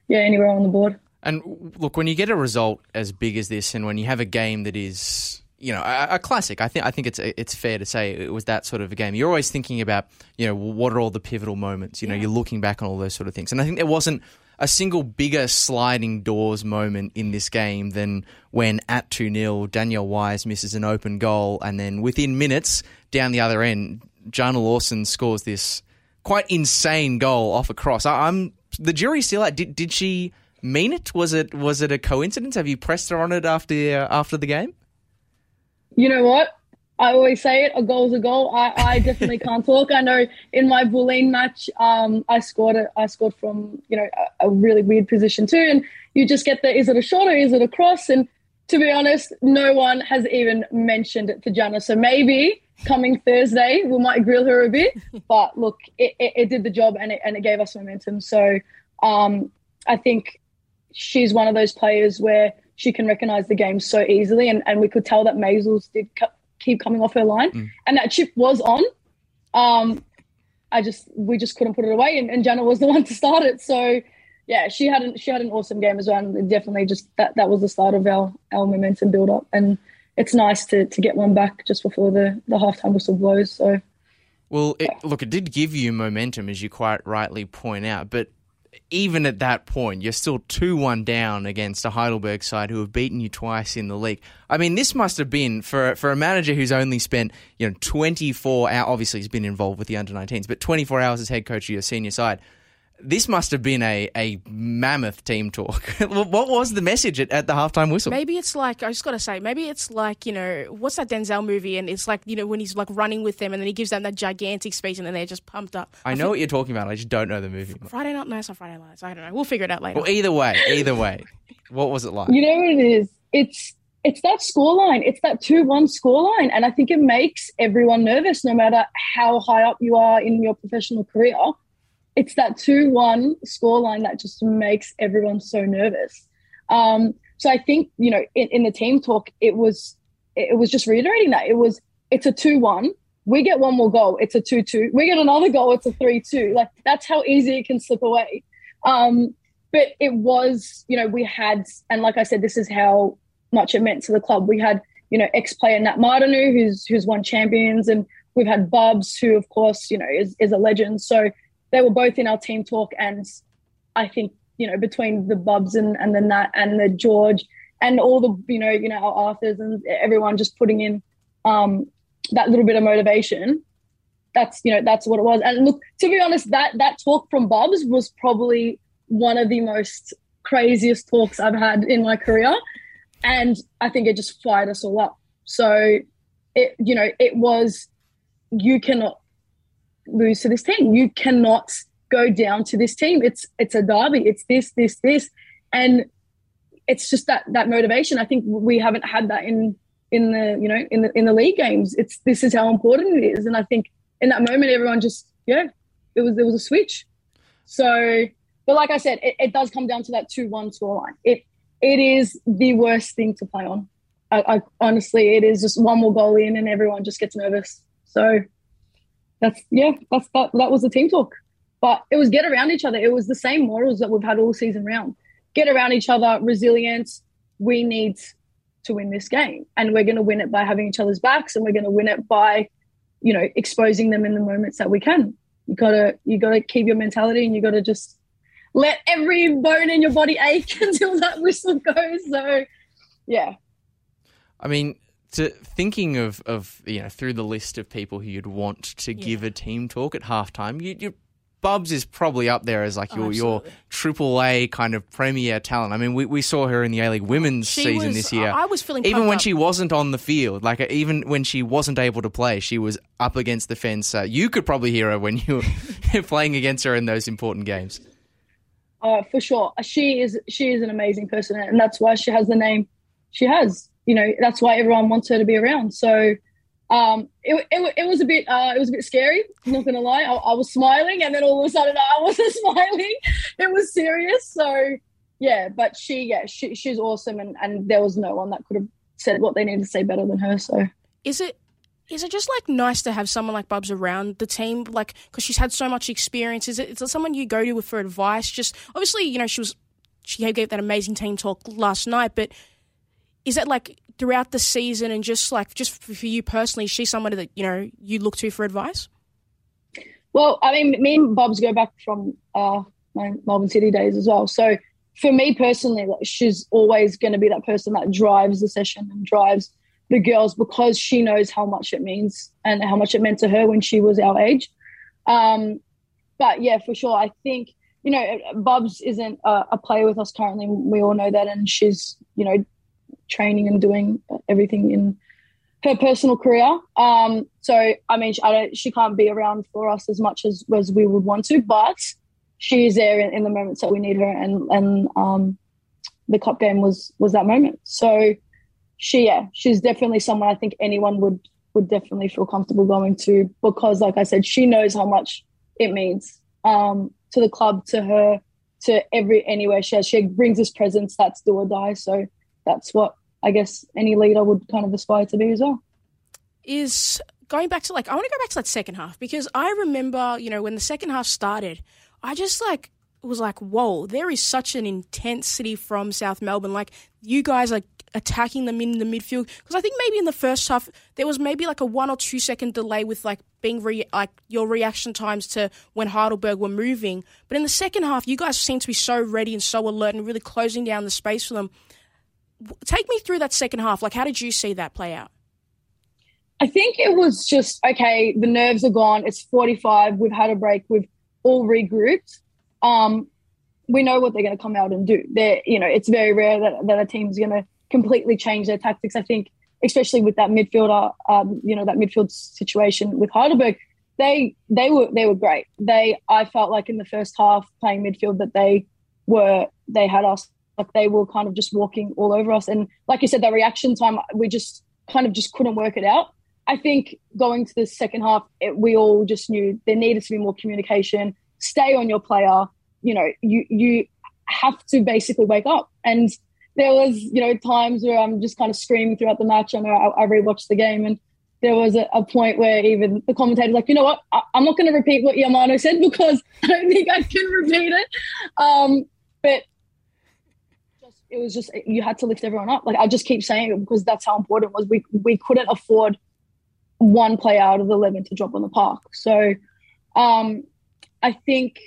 yeah, anywhere on the board.
And look, when you get a result as big as this, and when you have a game that is you know a, a, classic. I think I think it's it's fair to say it was that sort of a game. You're always thinking about you know what are all the pivotal moments. You know, yeah. you're looking back on all those sort of things. And I think there wasn't a single bigger sliding doors moment in this game than when at 2 0, Daniel Wise misses an open goal, and then within minutes, down the other end, Jana Lawson scores this quite insane goal off a cross. I, am the jury's still out. Did, did she mean it? Was it was it a coincidence? Have you pressed her on it after uh, after the game?
You know what? I always say it, a goal's a goal. I, I definitely can't talk. I know in my Bulleen match, um, I scored it. I scored from you know a, a, really weird position too, and you just get the is it a shot or is it a cross? And to be honest, no one has even mentioned it to Jana. So maybe coming Thursday we might grill her a bit. But look, it, it, it did the job and it and it gave us momentum. So um, I think she's one of those players where she can recognize the game so easily, and, and we could tell that Maisels did keep coming off her line, mm. and that chip was on. Um, I just we just couldn't put it away, and, and Jana was the one to start it. So yeah, she had an, she had an awesome game as well. And definitely just that that was the start of our our momentum build up, and it's nice to to get one back just before the the halftime whistle blows. So
Well, it, look, it did give you momentum, as you quite rightly point out, but even at that point, you're still 2 1 down against a Heidelberg side who have beaten you twice in the league. I mean, this must have been, for, for a manager who's only spent you know 24 hours, obviously he's been involved with the under 19s, but 24 hours as head coach of your senior side this must have been a, a mammoth team talk. what was the message at, at the halftime whistle?
Maybe it's like I just got to say, maybe it's like you know what's that Denzel movie, and it's like you know when he's like running with them, and then he gives them that gigantic speech, and then they're just pumped up.
I, I know what you're talking about. I just don't know the movie.
Friday night, no, it's not Friday nights. I don't know. We'll figure it out later.
Well, either way, either way, what was it like?
You know what it is? It's it's that scoreline. It's that two-one scoreline, and I think it makes everyone nervous, no matter how high up you are in your professional career it's that 2 1 scoreline that just makes everyone so nervous. Um, so I think, you know, in, in the team talk, it was it was just reiterating that. It was it's a 2 1. We get one more goal, it's a 2 2. We get another goal, it's a 3 2. Like that's how easy it can slip away. Um, but it was, you know, we had, and like I said, this is how much it meant to the club. We had, you know, ex player Nat Martinu, who's who's won champions, and we've had Bubs, who of course, you know, is, is a legend. So they were both in our team talk, and I think you know between the Bubs and and the Nat and the George and all the you know you know our Arthurs and everyone just putting in um, that little bit of motivation. That's you know that's what it was. And look, to be honest, that that talk from Bubs was probably one of the most craziest talks I've had in my career, and I think it just fired us all up. So it you know it was you cannot lose to this team. You cannot go down to this team. It's it's a derby. It's this, this, this, and it's just that that motivation. I think we haven't had that in in the you know in the in the league games. It's this is how important it is, and I think in that moment everyone just yeah, it was there was a switch. So, but like I said, it, it does come down to that two one scoreline. It it is the worst thing to play on. I, I honestly, it is just one more goal in, and everyone just gets nervous. So that's yeah, that's that. That was the team talk. But it was get around each other. It was the same morals that we've had all season round. Get around each other, resilience. We need to win this game, and we're going to win it by having each other's backs, and we're going to win it by, you know, exposing them in the moments that we can. You gotta you gotta keep your mentality, and you gotta just let every bone in your body ache until that whistle goes. So, yeah.
I mean, to thinking of, of you know through the list of people who you'd want to yeah. give a team talk at halftime, you, you Bubs is probably up there as like your oh, your triple A kind of premier talent. I mean, we, we saw her in the A League Women's she season
was,
this year.
I was feeling
even when
up.
she wasn't on the field, like even when she wasn't able to play, she was up against the fence. Uh, you could probably hear her when you were playing against her in those important games.
Uh, for sure, she is she is an amazing person, and that's why she has the name she has you know that's why everyone wants her to be around. So um, it, it, it was a bit uh, it was a bit scary. I'm not gonna lie. I, I, was smiling, and then all of a sudden I wasn't smiling. It was serious. So yeah, but she yeah she, she's awesome, and and there was no one that could have said what they needed to say better than her. So
is it is it just like nice to have someone like Bubs around the team, like because she's had so much experience? Is it is it someone you go to for advice? Just obviously, you know, she was she gave that amazing team talk last night, but is that like throughout the season and just like just for you personally, is she somebody that you know you look to for advice?
Well, I mean, me and Bubs go back from uh, my Melbourne City days as well. So for me personally, like, she's always going to be that person that drives the session and drives the girls because she knows how much it means and how much it meant to her when she was our age. Um, but yeah, for sure, I think you know Bubs isn't a, a player with us currently. We all know that, and she's you know training and doing everything in her personal career. Um, so I mean, I don't, she can't be around for us as much as as we would want to, but she is there in, in the moments that we need her, and and um, the cup game was was that moment. So she, yeah, she's definitely someone I think anyone would would definitely feel comfortable going to because, like I said, she knows how much it means um, to the club, to her, to every anywhere she has. She brings this presence that's do or die. So that's what I guess any leader would kind of aspire to be as well.
Is going back to like I want to go back to that second half because I remember you know when the second half started, I just like was like, whoa, there is such an intensity from South Melbourne. Like you guys are attacking them in the midfield because I think maybe in the first half there was maybe like a one or two second delay with like being re- like your reaction times to when Heidelberg were moving. But in the second half, you guys seem to be so ready and so alert and really closing down the space for them. Take me through that second half. Like, how did you see that play out?
I think it was just okay. The nerves are gone. It's forty-five. We've had a break. We've all regrouped. Um, we know what they're going to come out and do. They're, you know, it's very rare that, that a team's going to completely change their tactics. I think, especially with that midfielder, um, you know, that midfield situation with Heidelberg, they they were they were great. They I felt like in the first half playing midfield that they were they had us like they were kind of just walking all over us. And like you said, the reaction time we just kind of just couldn't work it out. I think going to the second half, it, we all just knew there needed to be more communication. Stay on your player. You know, you you have to basically wake up and there was, you know, times where I'm just kind of screaming throughout the match. I know I, I rewatched the game and there was a, a, point where even the commentator's like, you know what, I, am not going to repeat what Iermano said because I don't think I can repeat it. Um, but it was just you had to lift everyone up. Like I just keep saying it because that's how important it was. We we couldn't afford one player out of the eleven to drop on the park. So um, I think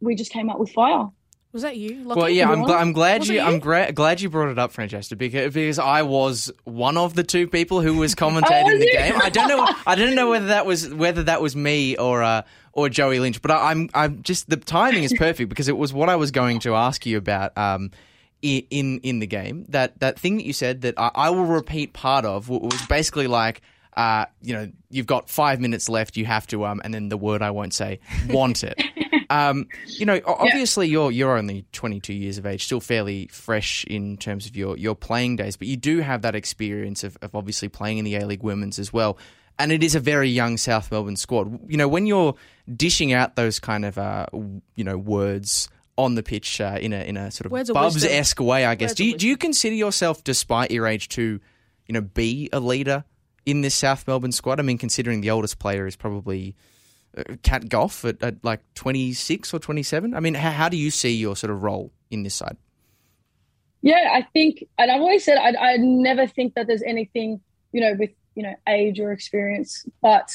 we just came out with fire.
Was that you?
Lockie well, yeah, I'm, gl- I'm glad you, you, I'm gra- glad you brought it up, Francesca, because because I was one of the two people who was commentating oh, the game. I don't know, I don't know whether that was whether that was me or uh, or Joey Lynch, but I, am I'm just the timing is perfect because it was what I was going to ask you about. Um, in in the game, that that thing that you said that I, I will repeat part of was basically like. Uh, you know, you've got five minutes left. You have to, um, and then the word I won't say, want it. Um, you know, obviously yeah. you're you're only 22 years of age, still fairly fresh in terms of your your playing days, but you do have that experience of, of obviously playing in the A League Women's as well. And it is a very young South Melbourne squad. You know, when you're dishing out those kind of uh, you know words on the pitch uh, in a in a sort of Bubs esque way, I guess. do you, do you consider yourself, despite your age, to you know be a leader in this South Melbourne squad? I mean, considering the oldest player is probably Cat Goff at, at, like 26 or 27? I mean, how, how, do you see your sort of role in this side?
Yeah, I think, and I've always said, I, I never think that there's anything, you know, with, you know, age or experience, but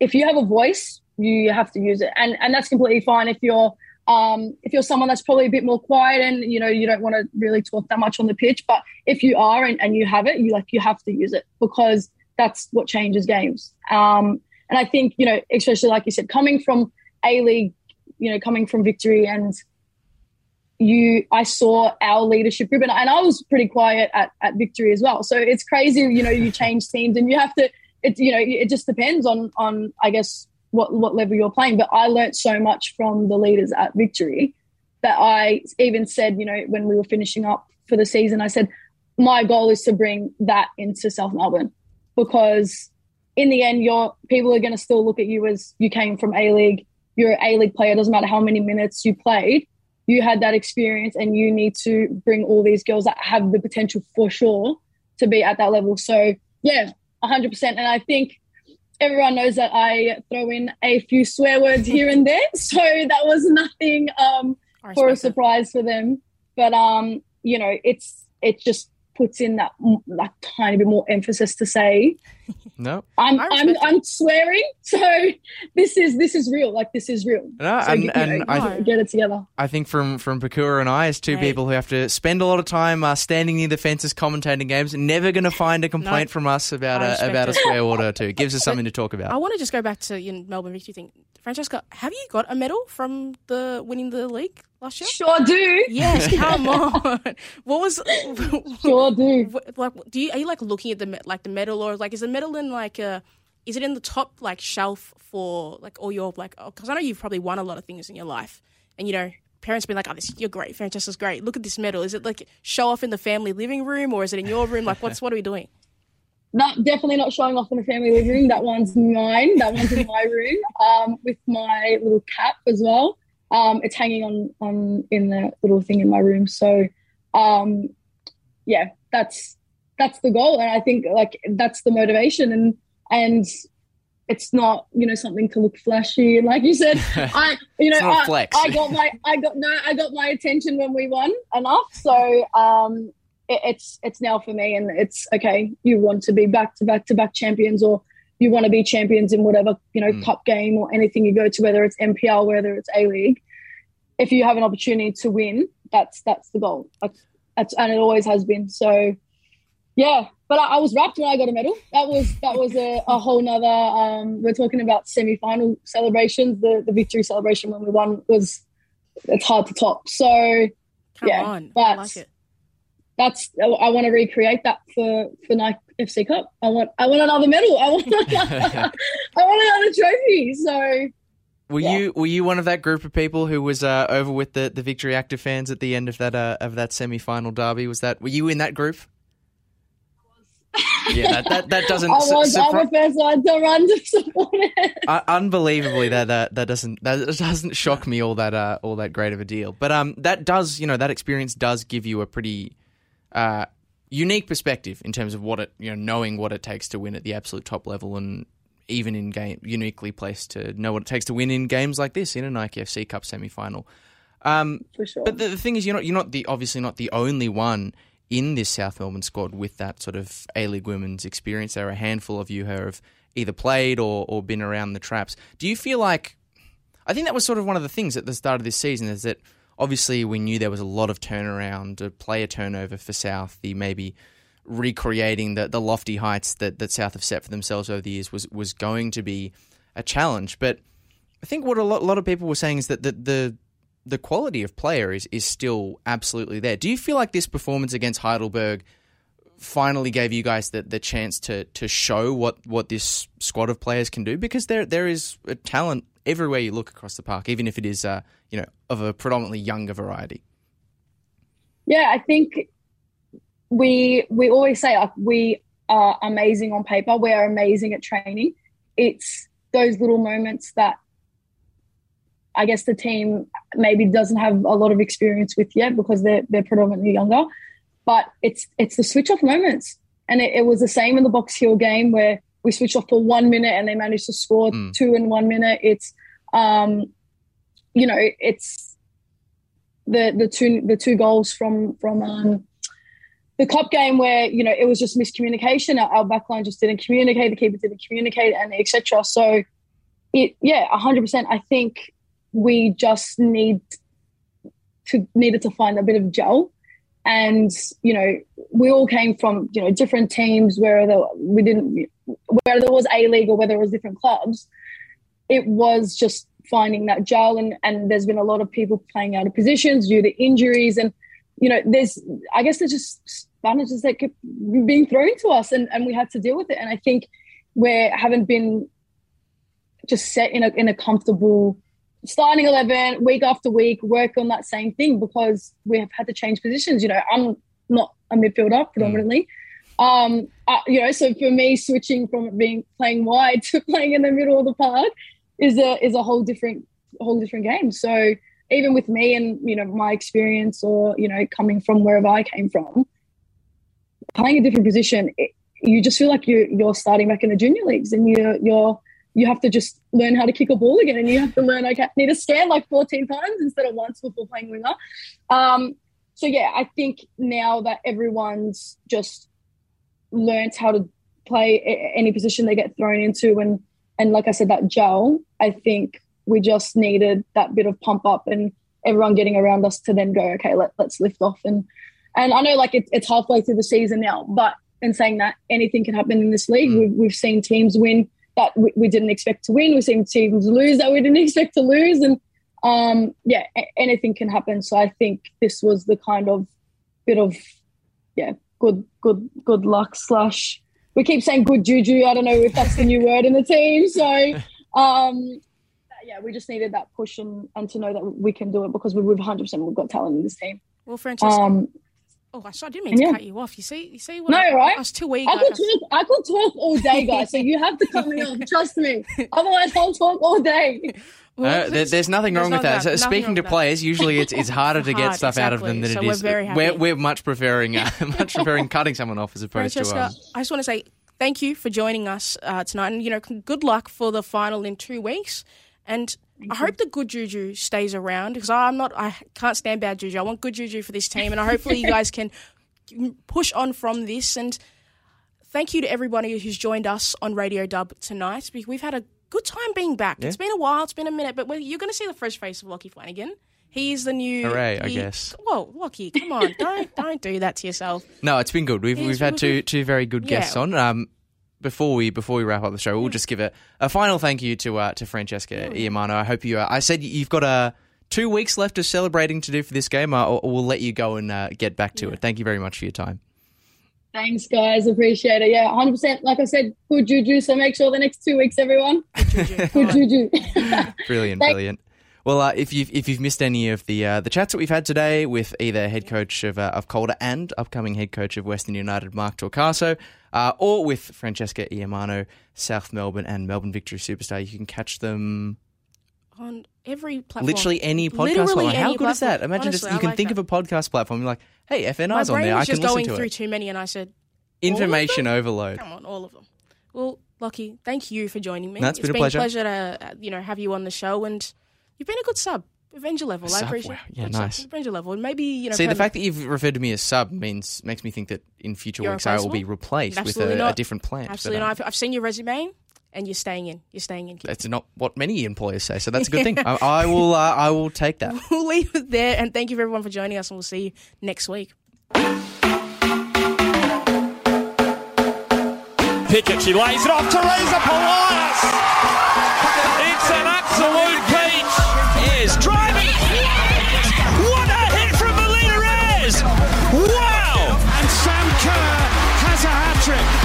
if you have a voice, you have to use it. And, and that's completely fine if you're, um, if you're someone that's probably a bit more quiet and you know you don't want to really talk that much on the pitch, but if you are and, and you have it, you like you have to use it because that's what changes games. Um, and I think, you know, especially like you said, coming from A League, you know, coming from victory and you I saw our leadership group and, and I was pretty quiet at, at victory as well. So it's crazy, you know, you change teams and you have to it you know, it just depends on on I guess what what level you're playing. But I learned so much from the leaders at victory that I even said, you know, when we were finishing up for the season, I said, my goal is to bring that into South Melbourne because in the end, your people are going to still look at you as you came from A League. You're an A League player. Doesn't matter how many minutes you played. You had that experience, and you need to bring all these girls that have the potential for sure to be at that level. So yeah, 100. percent And I think everyone knows that I throw in a few swear words here and there, so that was nothing um, for a surprise for them. But um, you know, it's it's just puts in that like tiny bit more emphasis to say.
No.
I'm i'm i'm swearing so this is this is real like this is real.
No,
so,
and, you and
know, I, get it together.
I think from from pakua and i as two hey. people who have to spend a lot of time uh, standing near the fences commentating games never going to find a complaint no, from us about a about it. a swear word or two. It gives us something to talk about.
I want to just go back to your melbourne victory thing francesca have you got a medal from the winning the league last year?
Sure do.
Yes, come on. What was?
Sure do.
Like, do you are you like looking at the like the medal or like is the medal in like a? Is it in the top like shelf for like all your like? Because oh, I know you've probably won a lot of things in your life, and you know parents be like, "Oh, this you're great, Francesca's great. Look at this medal. Is it like show off in the family living room or is it in your room? Like, what's what are we doing?"
Not definitely not showing off in the family living room. That one's mine. That one's in my room, um, with my little cap as well. Um, it's hanging on on in the little thing in my room. So, um, yeah, that's that's the goal, and I think like that's the motivation, and and it's not you know something to look flashy and like you said i you know I. I got my i got no i got my attention when we won enough so um it, it's it's now for me and it's okay you want to be back to back to back champions or you want to be champions in whatever you know mm. cup game or anything you go to whether it's mpl whether it's a league if you have an opportunity to win that's that's the goal that's, that's and it always has been so yeah, but I, I, was wrapped when I got a medal. That was that was a, a whole nother. Um, we're talking about semi-final celebrations. The the victory celebration when we won was it's hard to top. So
Come
yeah,
on.
but
like
that's I want to recreate that for for Nike FC Cup. I want I want another medal. I want I want another trophy. So.
Were yeah. you were you one of that group of people who was uh, over with the, the Victory Active fans at the end of that uh, of that semi final derby? Was that were you in that group? yeah, that, that, that doesn't.
I was su- supri- the first one to run to support it.
Uh, unbelievably, that, that that doesn't that doesn't shock me all that uh, all that great of a deal. But um, that does you know that experience does give you a pretty uh, unique perspective in terms of what it you know knowing what it takes to win at the absolute top level and even in game uniquely placed to know what it takes to win in games like this in a Nike FC Cup semi final. Um,
sure.
But the, the thing is, you're not you're not the obviously not the only one in this South Melbourne squad with that sort of A League women's experience. There are a handful of you who have either played or, or been around the traps. Do you feel like I think that was sort of one of the things at the start of this season is that obviously we knew there was a lot of turnaround, a player turnover for South, the maybe recreating the, the lofty heights that, that South have set for themselves over the years was, was going to be a challenge. But I think what a lot, a lot of people were saying is that the, the the quality of player is, is still absolutely there. Do you feel like this performance against Heidelberg finally gave you guys the, the chance to to show what, what this squad of players can do? Because there there is a talent everywhere you look across the park, even if it is uh, you know of a predominantly younger variety.
Yeah, I think we we always say we are amazing on paper. We are amazing at training. It's those little moments that I guess the team maybe doesn't have a lot of experience with yet because they're they're predominantly younger. But it's it's the switch off moments, and it, it was the same in the Box Hill game where we switched off for one minute and they managed to score mm. two in one minute. It's um, you know, it's the the two the two goals from from um, the cup game where you know it was just miscommunication. Our, our backline just didn't communicate. The keeper didn't communicate, and etc. So it yeah, hundred percent. I think we just need to needed to find a bit of gel and you know we all came from you know different teams where the, we didn't where there was a league or whether it was different clubs it was just finding that gel. And and there's been a lot of people playing out of positions due to injuries. And you know there's i guess there's just sponges that kept being thrown to us and and we had to deal with it. And i think we haven't been just set in a in a comfortable starting 11 week after week work on that same thing because we have had to change positions you know i'm not a midfielder predominantly mm. um uh, you know so for me switching from being playing wide to playing in the middle of the park is a is a whole different whole different game so even with me and you know my experience or you know coming from wherever i came from playing a different position it, you just feel like you you're starting back in the junior leagues and you're you're you have to just learn how to kick a ball again and you have to learn okay need to scan like 14 times instead of once before playing winger. Um, so yeah i think now that everyone's just learned how to play any position they get thrown into and and like i said that gel i think we just needed that bit of pump up and everyone getting around us to then go okay let, let's lift off. And and i know like it, it's halfway through the season now but in saying that anything can happen in this league. Mm. we've, we've seen teams win that we, we didn't expect to win. We've seen teams lose that we didn't expect to lose, and um, yeah, anything can happen. So I think this was the kind of bit of yeah, good, good, good luck slash. We keep saying good juju. I don't know if that's the new word in the team. So um, yeah, we just needed that push and, and to know that we can do it because we've 100 percent we've got talent in this team.
Well, Francesca, um, Oh, I didn't mean to yeah. cut you off. You see, you see,
no, I, right?
I was too eager.
I could talk. I could talk all day, guys. so you have to cut me off. Trust me. Otherwise, I'll talk all day.
Well, uh, there, there's nothing wrong with that. So speaking to players, usually it's, it's harder to get stuff exactly. out of them than
so
it is.
We're, very happy.
we're, we're much preferring uh, much preferring cutting someone off as opposed
Francesca,
to. Um...
I just want to say thank you for joining us uh, tonight, and you know, good luck for the final in two weeks. And I hope the good juju stays around because I'm not. I can't stand bad juju. I want good juju for this team, and I hopefully you guys can push on from this. And thank you to everybody who's joined us on Radio Dub tonight. We've had a good time being back.
Yeah.
It's been a while. It's been a minute, but you're going to see the fresh face of Lockie Flanagan. He's the new.
Hooray, I guess.
Whoa, Lockie, come on! don't don't do that to yourself.
No, it's been good. We've
Yes,
we've had two two very good guests
Yeah.
on. Um, before we before we wrap up the show, we'll just give a, a final thank you to uh, to Francesca Iermano. I hope you. Uh, I said you've got uh, two weeks left of celebrating to do for this game. Uh, we'll let you go and uh, get back to it. Thank you very much for your time.
Thanks, guys. Appreciate it. Yeah, 100%. Like I said, good juju. So make sure the next two weeks, everyone, good juju.
Brilliant, brilliant. Well, uh, if you've if you've missed any of the uh, the chats that we've had today with either head coach of uh, of Calder and upcoming head coach of Western United, Mark Torcaso, uh, or with Francesca Iermano, South Melbourne and Melbourne Victory Superstar, you can catch them
on every platform.
literally any podcast
Literally
platform. How good is that? Imagine
Honestly,
just you
I
can
like
think
that.
of a podcast platform. You're like, hey,
My
FNR's on there. I can
just
listen
going
to
through
it.
too many, and I said,
Information overload.
"Come on, all of them." Well, Lockie, thank you for joining me.
No, it's
it's
been a pleasure.
pleasure to uh, you know have you on the show, and you've been a good sub. Avenger level, I
Sub,
appreciate.
wow. Yeah,
good sub,
nice.
Avenger level, and maybe you know.
See, the fact that you've referred to me as sub means makes me think that in future
You're
weeks I will be
replaceable?
replaced with
Absolutely
a, a different plant. But,
Absolutely,
um,
not. I've, I've seen your resume, and you're staying in. You're staying in. kid.
That's not what many employers say, so that's a good thing. I, I will. Uh, I will take that.
We'll leave it there, and thank you for everyone for joining us, and we'll see you next week.
Pickett, she lays it off. Teresa Polias. It's an absolute trick.